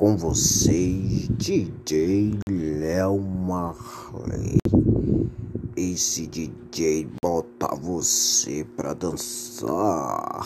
com vocês, DJ Léo Marley. Esse DJ bota você pra dançar.